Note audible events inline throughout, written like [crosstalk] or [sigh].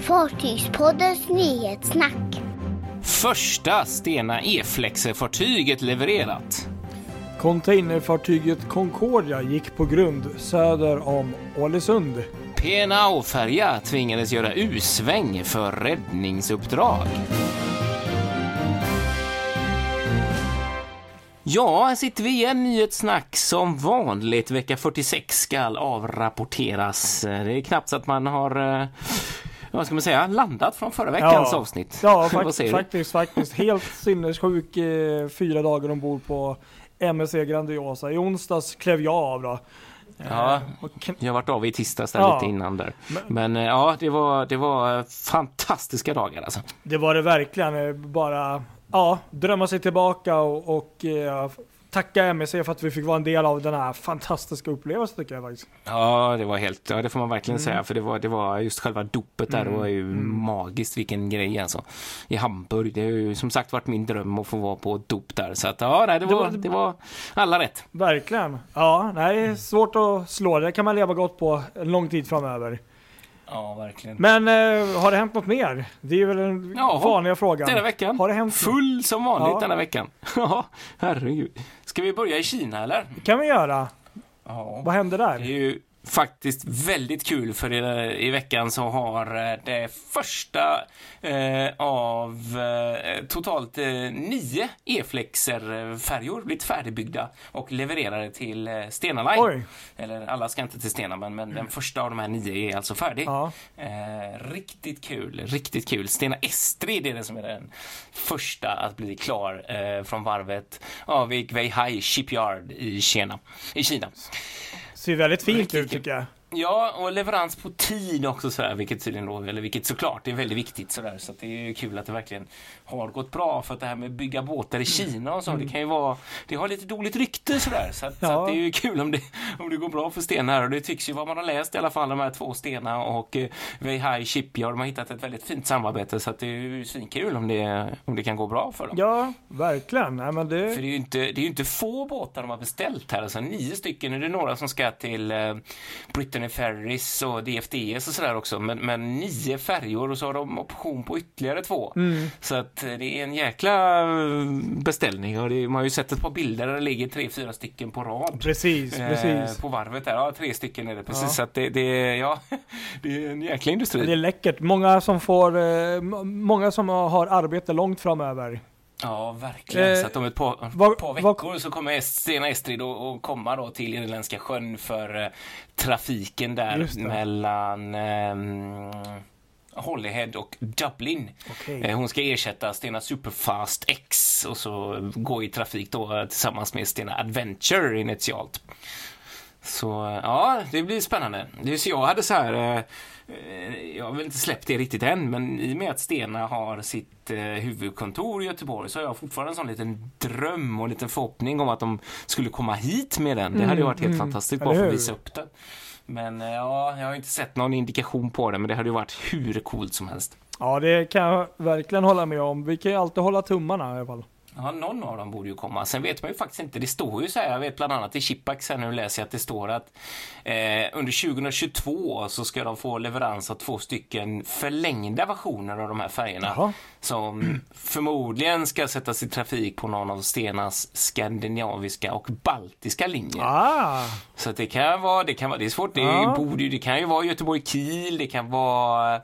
Fartygspoddens nyhetssnack. Första Stena E-flexer-fartyget levererat. Containerfartyget Concordia gick på grund söder om Ålesund. PNAO-färja tvingades göra U-sväng för räddningsuppdrag. Ja, här sitter vi igen. Nyhetssnack som vanligt. Vecka 46 ska avrapporteras. Det är knappt så att man har eh, vad ska man säga, landat från förra veckans Ja. avsnitt. Ja, [laughs] fakt faktiskt, faktiskt. Helt sinnessjuk eh, fyra dagar ombord på MSC Grandiosa. I onsdags klev jag av då. Ja. Eh, Jag har varit av i tisdags där Ja. lite innan där. Men- Men eh, ja, det var, det var fantastiska dagar alltså. det var det verkligen. eh, Bara ja, drömma sig tillbaka och, och tacka MSC för att vi fick vara en del av den här fantastiska upplevelsen tycker jag faktiskt. Ja, det var helt, ja det får man verkligen Mm. säga, för det var, det var just själva dopet där, det var ju magiskt, vilken grej alltså. I Hamburg, det har ju som sagt varit min dröm att få vara på dop där, så att ja, nej, det Det var, var- det var alla rätt. Verkligen. Ja, nej, svårt att slå. Det kan man leva gott på en lång tid framöver. Ja, verkligen. Men eh, har det hänt något mer? Det är väl den Ja, vanliga frågan. Denna veckan, Har det hänt full som vanligt Ja. denna veckan. [laughs] Ja, herregud. Ska vi börja i Kina eller? Det kan vi göra. Ja. Vad hände Det är där? ju faktiskt väldigt kul för i, i veckan så har eh, det första eh, av eh, totalt eh, nio E-flexer-färjor blivit färdigbyggda och levererade till eh, Stena Line. Oj. Eller alla ska inte till Stena men, men den första av de här nio är alltså färdig. Ja. Eh, riktigt kul, riktigt kul. Stena Estrid är det som är den första att bli klar eh, från varvet av i Weihai Shipyard i Kina. I Kina. Ser väldigt fint ut tycker jag. Ja, och leverans på tid också sådär, vilket tydligen då, eller vilket såklart, det är väldigt viktigt sådär, så det är ju kul att det verkligen har gått bra, för att det här med att bygga båtar i Kina och så, det kan ju vara, det har lite dåligt rykte sådär, så att, så Ja. att det är ju kul om det, om det går bra för Stena här, och det tycks ju vad man har läst i alla fall, de här två Stena och eh, Weihai Shipyard, de har hittat ett väldigt fint samarbete, så att det är ju svinkul om det, om det kan gå bra för dem. Ja, verkligen. Nej, men För det... det är ju inte, det är inte få båtar de har beställt här. Alltså nio stycken. Nu är det några som ska till eh, Brittany Ferries och DFDS och sådär också. Men, men nio färjor och så har de option på ytterligare två. Mm. Så att eh, det är en jäkla eh, beställning. Och det, man har ju sett ett par bilder där det ligger tre, fyra stycken på rad. Precis, eh, precis. På varvet där. Ja, tre stycken är det precis. Ja. Så att det, det, ja, [laughs] det är en jäkla industri. Det är läckert. Många som får, eh, många som har arbete långt framöver. Ja, verkligen. Eh, så att om ett par, vad- veckor så kommer Stena Estrid att att komma då till Irländska sjön för eh, trafiken där mellan ehm, Holyhead och Dublin. Okej. Eh, hon ska ersätta Stena Superfast X och så gå i trafik då eh, tillsammans med Stena Adventure initialt. Så eh, ja, det blir spännande. Så jag hade så här, eh, eh, jag har väl inte släppt det riktigt än, men i och med att Stena har sitt eh, huvudkontor i Göteborg så har jag fortfarande en sån liten dröm och en liten förhoppning om att de skulle komma hit med den. Det hade ju varit helt mm. fantastiskt bara för att visa upp den. Men eh, ja, jag har inte sett någon indikation på det, men det hade ju varit hur coolt som helst. Ja, det kan jag verkligen hålla med om. Vi kan ju alltid hålla tummarna i alla fall. Ja, någon av dem borde ju komma. Sen vet man ju faktiskt inte. Det står ju så här, jag vet bland annat i Chipax här nu läser jag att det står att eh, under 2022 så ska de få leverans av två stycken förlängda versioner av de här färgerna. Jaha. Som förmodligen ska sättas i trafik på någon av Stenas skandinaviska och baltiska linjer. Ah, Så det kan vara, det kan vara, det är svårt, det, Ja. borde, ju- det kan ju vara Göteborg-Kiel, det kan vara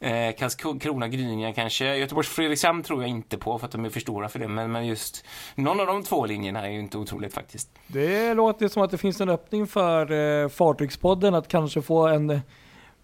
eh, Karlskrona, Gryninge kanske. Göteborgs Fredrikshamn tror jag inte på för att de är för stora för det, men, men just någon av de två linjerna är ju inte otroligt faktiskt. det låter som att det finns en öppning för eh, Fartygspodden att kanske få en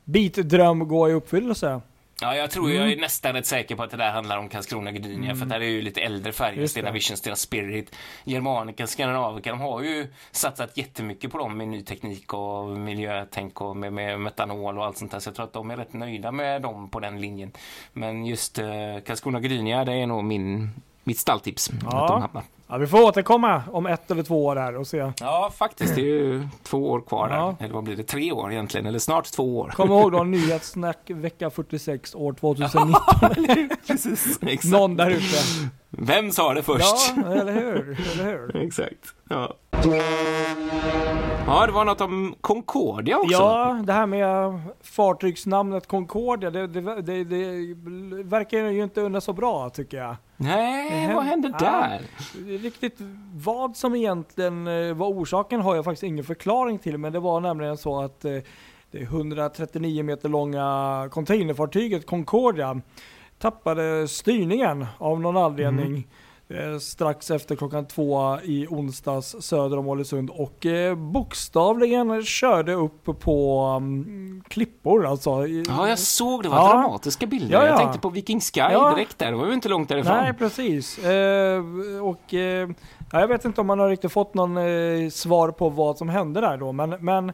bitdröm gå i uppfyllelse. Ja, jag tror, Mm. jag är nästan rätt säker på att det där handlar om Karlskrona, Gdynia, för att det här är ju lite äldre färger, Stena. Vision, Stena Spirit, Germanica, Skandinavika, de har ju satsat jättemycket på dem med ny teknik och miljötänk och med, med metanol och allt sånt där, så jag tror att de är rätt nöjda med dem på den linjen. Men just eh, Karlskrona, Gdynia, det är nog min, mitt stalltips. Ja. Ja, vi får återkomma om ett eller två år här och se. Ja, faktiskt, det är ju två år kvar Ja. där. Eller vad blir det? Tre år egentligen, eller snart två år. Kom ihåg då nyhetssnack vecka 46 år 2019. [laughs] Precis, exakt. Någon där ute. Vem sa det först? Ja, eller hur? Eller hur? [laughs] Exakt. Ja. Ja, det var något om Concordia också. Ja, det här med fartygsnamnet Concordia, det, det, det, det verkar ju inte undra så bra tycker jag. Nej, vad hände Ja. där? Riktigt vad som egentligen eh, var orsaken har jag faktiskt ingen förklaring till, men det var nämligen så att eh, det 139 meter långa containerfartyget Concordia tappade styrningen av någon anledning eh, strax efter klockan två i onsdags söder om Ålesund och eh, bokstavligen körde upp på mm, klippor alltså. Ja, jag såg det var Ja. dramatiska bilder. Ja, Jag ja. tänkte på Viking Sky direkt där. Det var ju inte långt därifrån. Nej, precis. Eh, och, eh, ja, jag vet inte om man har riktigt fått någon eh, svar på vad som hände där då, men, men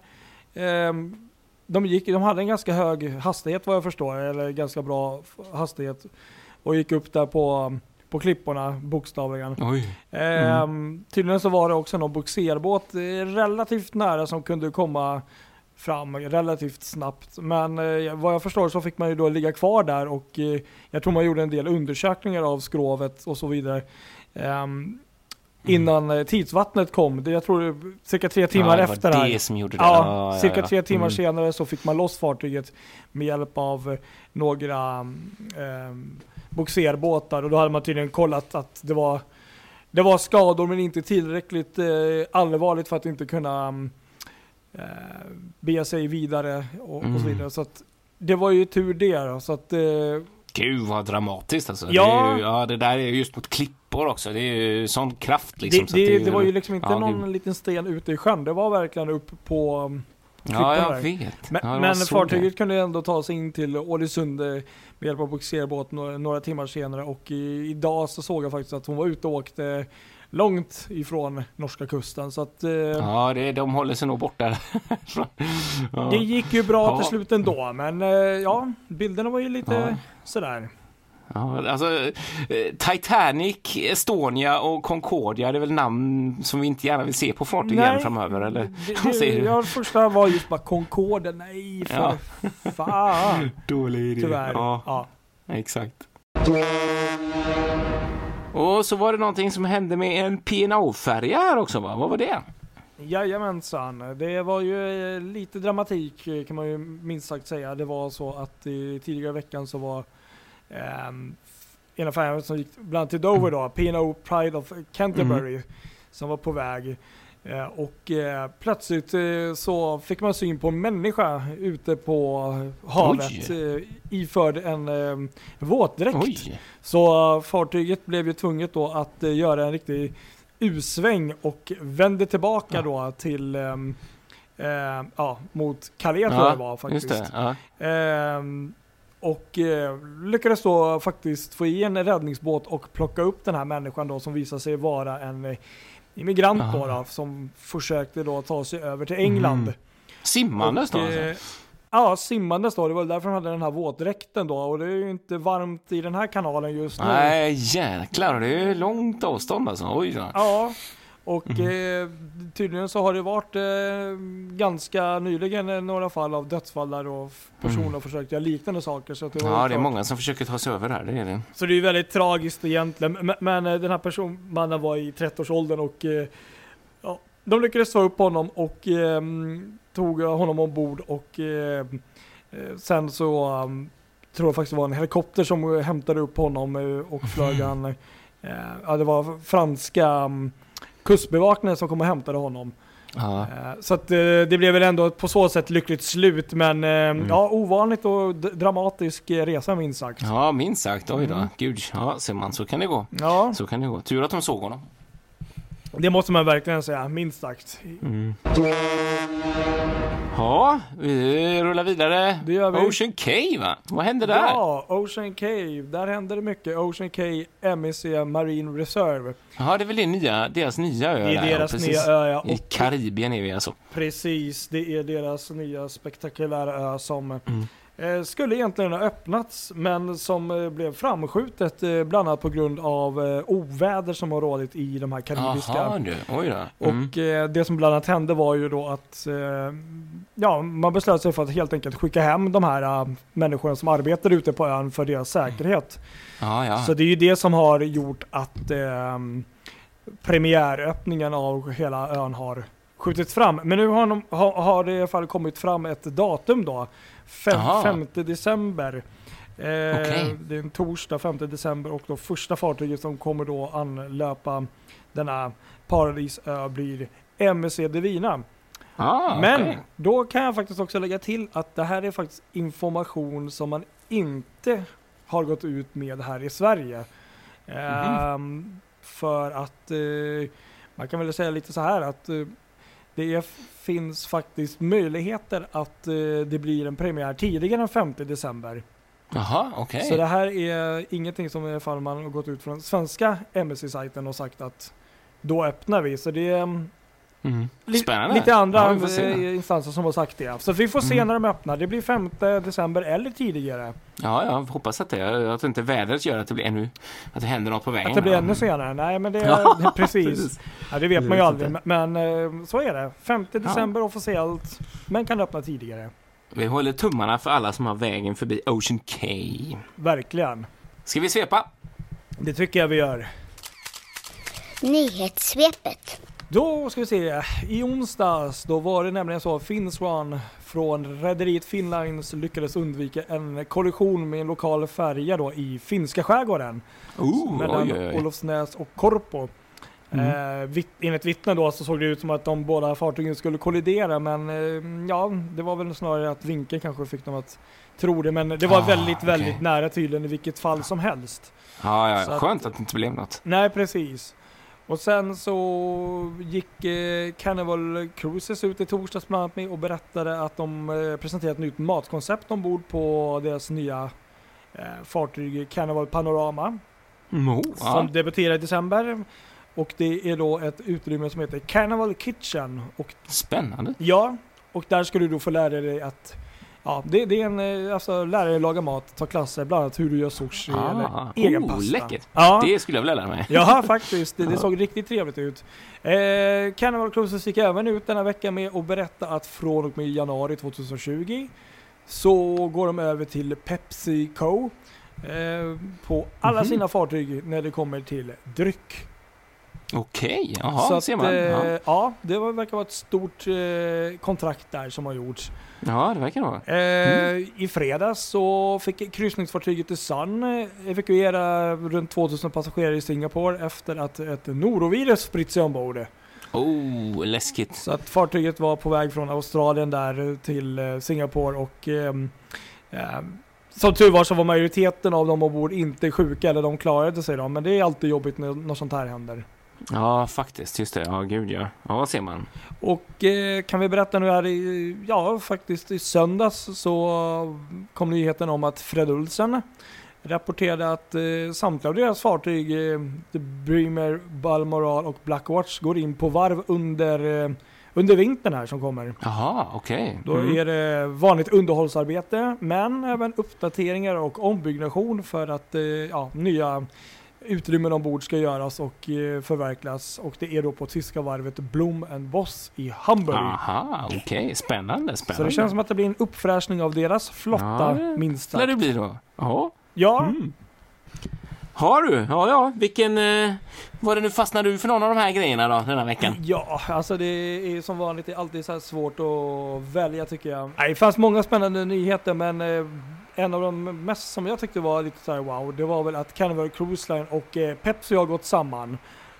ehm, de, gick, de hade en ganska hög hastighet vad jag förstår, eller ganska bra hastighet och gick upp där på, på klipporna bokstavligen. Oj. Ehm, Tydligen så var det också någon boxerbåt eh, relativt nära som kunde komma fram relativt snabbt. Men eh, vad jag förstår så fick man ju då ligga kvar där och eh, jag tror man gjorde en del undersökningar av skrovet och så vidare. ehm, Innan eh, tidsvattnet kom. Det, jag tror var cirka tre timmar ja, det var efter det här. det som gjorde det. Ja, cirka ja. tre timmar Mm. senare så fick man loss fartyget med hjälp av eh, några um, boxerbåtar och då hade man tydligen kollat att det var det var skador men inte tillräckligt eh, allvarligt för att inte kunna um, eh, bege sig vidare och, och så Mm. vidare. Så att det var ju tur det då, så att eh, Gud vad dramatiskt alltså. Ja. Det, ju, ja, det där är ju just mot klippor också. Det är ju sån kraft liksom. det, så att det, det var ju liksom inte ja, någon gud. liten sten ute i sjön. Det var verkligen upp på um, Ja, jag där. vet. Men, ja, det men fartyget kunde ändå ta sig in till Ålesund eh, med hjälp av boxerbåt några, några timmar senare och i, idag så såg jag faktiskt att hon var ute och åkte långt ifrån norska kusten. Så att, eh, Ja, det, de håller sig nog borta. [laughs] ja. det gick ju bra Ja. till slut ändå. Men eh, ja, bilderna var ju lite Ja. sådär. Ja, alltså, eh, Titanic, Estonia och Concordia det är väl namn som vi inte gärna vill se på fartyg igen framöver, eller? Det, [laughs] det, säger du? ja, första var just bara Concorde. Nej, för Ja. fan. [laughs] Dålig idé. Tyvärr. Ja, Ja. exakt. Och så var det någonting som hände med en P&O-färja här också, va? Vad var det? Jajamensan, det var ju eh, lite dramatik eh, kan man ju minst sagt säga. Det var så att i tidigare i veckan så var um, ena färjan som gick bland annat till Dover då, P&O Pride of Canterbury, som var på väg. Eh, och eh, plötsligt eh, så fick man syn på en människa ute på havet eh, iförd en eh, våtdräkt. Oj! Så fartyget blev ju tvunget då att uh, göra en riktig U-sväng och vände tillbaka Ja. då till um, eh, ja, mot Calais tror Ja, jag det var faktiskt. Det. Ja. Och eh, lyckades då faktiskt få i en räddningsbåt och plocka upp den här människan då som visade sig vara en eh, immigrant då, Aha. då som försökte då ta sig över till England. Mm. Simmandes då alltså? eh, Ja, simmandes då. Det var därför de hade den här våtdräkten då. Och det är ju inte varmt i den här kanalen just nu. Nej, jäklar. Det är långt avstånd alltså. Oj då. Ja, och Mhm. eh, tydligen så har det varit eh, ganska nyligen eh, några fall av dödsfall där och f- personer Mm. försökt göra liknande saker. Så, att det Ja, det är klart. många som försöker ta sig över här. Det är det. så det är ju väldigt tragiskt egentligen. Men, men eh, den här personen, mannen var i 30-årsåldern och eh, ja, de lyckades ta upp honom och eh, tog honom ombord och eh, sen så um, tror jag faktiskt det var en helikopter som hämtade upp honom och flög han. Eh, ja, det var franska um, kustbevakningen som kom och hämtade honom. Ja. Eh, Så att eh, det blev väl ändå på så sätt lyckligt slut men eh, ja, ovanligt och dramatisk resa minst sagt. ja, minst sagt. Oj då. Mm. Gud. Ja, ser man. Så kan det gå. Ja, Så kan det gå. Tur att de såg honom. Det måste man verkligen säga, minst sagt. Mm. Ja, vi rullar vidare. Det gör vi. Ocean Cave, va? Vad hände där? Ja, Ocean Cave, där händer det mycket. Ocean Cave MEC Marine Reserve. Ja, det är väl det nya, deras nya ö Det är deras precis. nya ö, ja. I Och Karibien är vi alltså. precis, det är deras nya spektakulära ö som Mm. Eh, skulle egentligen ha öppnats men som eh, blev framskjutet eh, bland annat på grund av oväder som har rådit i de här karibiska Jaha du, oj då. Mm. Och det som bland annat hände var ju då att ja, man beslöt sig för att helt enkelt skicka hem de här människorna som arbetar ute på ön för deras säkerhet. Ja, ja. Så det är ju det som har gjort att eh, premiäröppningen av hela ön har skjutits fram. Men nu har, de, har, har det i alla fall kommit fram ett datum då. Fem, Aha. 5 december. Eh, Okej. Det är en torsdag 5 december och då första fartyget som kommer då anlöpa denna paradisö blir MSC Divina. Ah, Men okej. då kan jag faktiskt också lägga till att det här är faktiskt information som man inte har gått ut med här i Sverige. Ehm, för att eh, man kan väl säga lite så här att eh, det finns faktiskt möjligheter att eh, det blir en premiär tidigare än 5 december. Jaha, okej. Så det här är ingenting som i alla fall man har gått ut från svenska MSC-sajten och sagt att då öppnar vi. Så det är mm, Spännande. Lite andra Ja, instanser som har sagt det. Så vi får se Mm. när de öppnar. Det blir 5 december eller tidigare. Ja, jag hoppas att det, att inte vädret gör att det blir ännu, att det händer något på vägen. Att det blir Ja. ännu senare. Nej men det [laughs] är Ja, [laughs] precis. Ja, det vet Det man ju aldrig. Men eh, så är det. 5 december officiellt. Men kan öppna tidigare. Vi håller tummarna för alla som har vägen förbi Ocean Cay. Verkligen. Ska vi svepa? Det tycker jag vi gör. Nyhetssvepet. Då ska vi se. I onsdags då var det nämligen så att Finswan från rederiet Finnlines lyckades undvika en kollision med en lokal färja då i finska skärgården. Oh, mellan oj, oj. Olofsnäs och Korpo. Mm. Eh, vitt, enligt vittnen då så såg det ut som att de båda fartygen skulle kollidera men eh, ja, det var väl snarare att vinkeln kanske fick dem att tro det men det var Ah, väldigt, väldigt nära tydligen i vilket fall som helst. Ja, Så ja, att- skönt att det inte blev något. Nej precis. Och sen så gick eh, Carnival Cruises ut i torsdags bland annat med och berättade att de eh, presenterat ett nytt matkoncept ombord på deras nya eh, fartyg Carnival Panorama. Oh, som debuterar i december. Och det är då ett utrymme som heter Carnival Kitchen. Och Spännande. ja, och där ska du då få lära dig att Ja, det, det är en, eh, alltså lära dig laga mat, ta klasser, bland annat hur du gör sushi Ah, eller egen oh, pasta. läckert. Ja, Det skulle jag vilja lära mig. ja [laughs] faktiskt. Det, det såg riktigt trevligt ut. Eh, Carnival Cruises gick även ut denna vecka med att berätta att från och med januari 2020 så går de över till Pepsi-Co eh, på alla Mhm. sina fartyg när det kommer till dryck. Okej, jaha, ser man. eh, Ja. ja, det verkar vara ett stort eh, kontrakt där som har gjorts. Ja, det verkar det vara. Eh, I fredags så fick kryssningsfartyget The Sun eh, evakuera runt 2000 passagerare i Singapore efter att ett norovirus spritt sig ombord. Oh, läskigt. Så att fartyget var på väg från Australien där till eh, Singapore och ehm, ehm, som tur var så var majoriteten av dem ombord inte sjuka eller de klarade sig då. Men det är alltid jobbigt när något sånt här händer. Ja, faktiskt. Just det. Ja, gud ja. Ja, ser man? Och eh, kan vi berätta nu här i, ja faktiskt i söndags så kom nyheten om att Fred Olsen rapporterade att eh, samtliga av deras fartyg, eh, The Bremer, Balmoral och Blackwatch går in på varv under, eh, under vintern här som kommer. Jaha, okej. Då Mm. är det vanligt underhållsarbete men även uppdateringar och ombyggnation för att eh, ja, nya utrymmen ombord ska göras och eh, förverkligas. Och det är då på tyska varvet Blom Boss i Hamburg. Aha, okej. Spännande, Så spännande. det känns som att det blir en uppfräschning av deras flotta Ja, minst sagt. det blir då? Ja. Ja, Mm. Har du? Ja, ja. Vilken... Eh, var det nu fastnade du för någon av de här grejerna då, denna veckan? Ja, alltså det är som vanligt det är alltid så här svårt att välja tycker jag. Nej, det fanns många spännande nyheter men eh, en av de mest som jag tyckte var lite så här wow, det var väl att Carnival Cruise Line och eh, Pepsi har gått samman.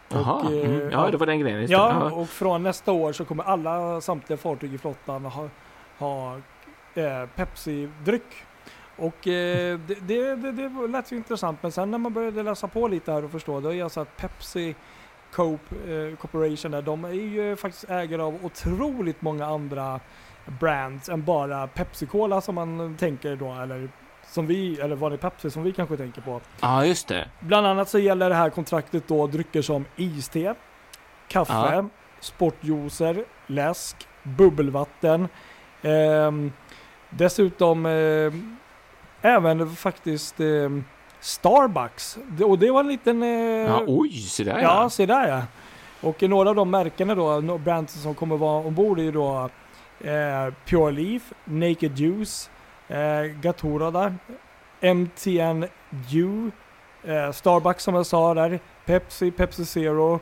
Jaha. Eh, Mm. Ja, det var den grejen. Ja, och från nästa år så kommer alla samtliga fartyg i flottan ha, ha eh, Pepsi-dryck. Och eh, det, det, det, det lät ju intressant men sen när man började läsa på lite här och förstå då är det alltså att Pepsi Coop eh, Corporation där, de är ju faktiskt ägare av otroligt många andra brands än bara Pepsi Cola som man tänker då eller som vi, eller vanlig Pepsi som vi kanske tänker på. Ja, just det. Bland annat så gäller det här kontraktet då drycker som iste, kaffe, Ja. sportjuicer, läsk, bubbelvatten. ehm, dessutom ehm, även faktiskt ehm, Starbucks. Och det var en liten... eh, Ja, oj, så där Ja, se där ja. Och några av de märkena då, brands som kommer vara ombord är ju då eh, Pure Leaf, Naked Juice, eh, Gatora där, MTN U, eh, Starbucks som jag sa där, Pepsi, Pepsi Zero,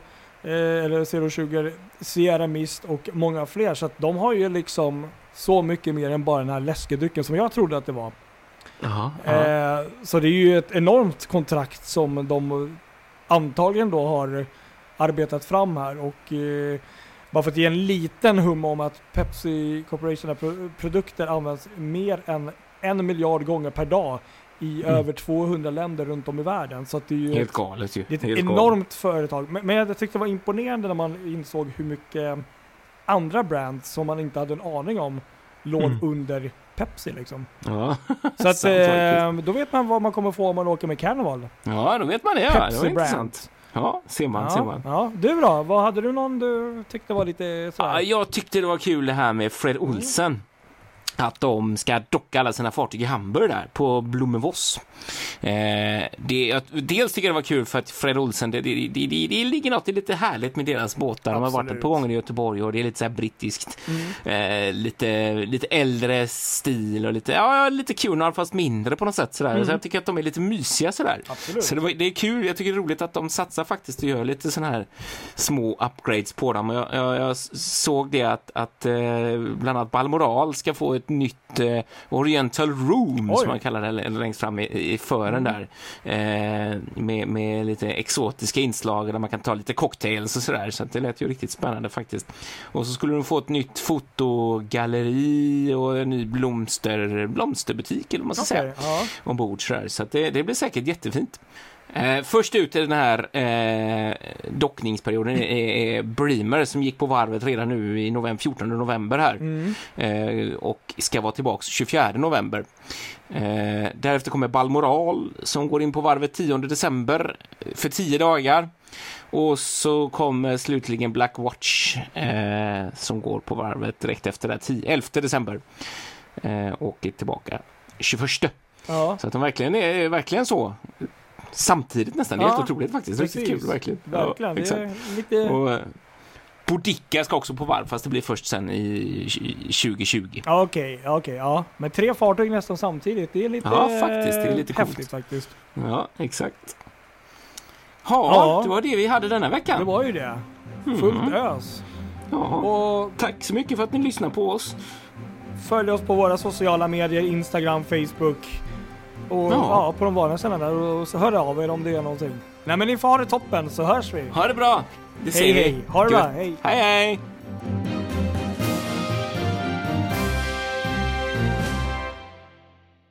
eh, eller Zero Sugar, Sierra Mist och många fler. Så att de har ju liksom så mycket mer än bara den här läskedrycken som jag trodde att det var. Jaha, ja. Eh, så det är ju ett enormt kontrakt som de antagligen då har arbetat fram här och eh, bara för att ge en liten hum om att Pepsi Corporation pro produkter används mer än en miljard gånger per dag i Mm. över 200 länder runt om i världen. Så att det är ju Helt galet ju. det är ett Helt enormt galet. företag. Men, men jag tyckte det var imponerande när man insåg hur mycket andra brands som man inte hade en aning om låg Mm. under Pepsi liksom. Ja. [laughs] Så att, eh, då vet man vad man kommer få om man åker med Carnival. ja, då vet man det. Ja. Det var Pepsi intressant. Ja, ser man, ser Ja, man. ja, du då? Vad hade du någon du tyckte var lite sådär? Ja, jag tyckte det var kul det här med Fred Olsen. Att de ska docka alla sina fartyg i Hamburg där på Blommevoss. Eh, det, jag- dels tycker jag det var kul för att Fred Olsen, det, det, det, det, det ligger något lite härligt med deras båtar. De har varit Absolut. ett par gånger i Göteborg och det är lite så här brittiskt. Mm. Eh, lite, lite äldre stil och lite, ja, lite Cunard fast mindre på något sätt sådär. Mm. Så jag tycker att de är lite mysiga sådär. Absolut. Så det, var, det är kul, jag tycker det är roligt att de satsar faktiskt och gör lite sådana här små upgrades på dem. Och Jag, jag, jag såg det att, att eh, bland annat Balmoral ska få ett nytt eh, Oriental Room Oj. som man kallar det längst fram i, i fören där. Eh, med, med lite exotiska inslag där man kan ta lite cocktails och sådär. Så det lät ju riktigt spännande faktiskt. Och så skulle de få ett nytt fotogalleri och en ny blomster, blomsterbutik eller vad man ska säga Okej, ja. ombord. Så, där. så det, det blir säkert jättefint. Eh, först ut i den här eh, dockningsperioden är, är Bremer som gick på varvet redan nu i november, 14 november här Mm. eh, och ska vara tillbaks 24 november. Eh, därefter kommer Balmoral som går in på varvet 10 december för 10 dagar. Och så kommer slutligen Black Watch eh, som går på varvet direkt efter det, här, 10, 11 december. Eh, och är tillbaka 21. ja. Så att de verkligen är verkligen så samtidigt nästan. Det är Ja, helt otroligt faktiskt. Riktigt kul verkligen. Verkligen. Ja, exakt. lite... Och, eh, Boudica ska också på varv fast det blir först sen i i 2020. Ja, Okej, ja, okej, ja. Men tre fartyg nästan samtidigt, det är lite Ja, faktiskt, det är lite coolt. häftigt faktiskt. Ja, exakt. Ja, Ja. det var det vi hade denna veckan. Det var ju det. Mm. Fullt ös. Ja. Och Tack så mycket för att ni lyssnar på oss. följ oss på våra sociala medier, Instagram, Facebook. Och Ja. ja, på de vanliga ställena. Och så hör av er om det är någonting. Nej men ni får ha det toppen så hörs vi. Ha det bra! Det Hej säger vi. hej, ha det bra, hej. Hej hej!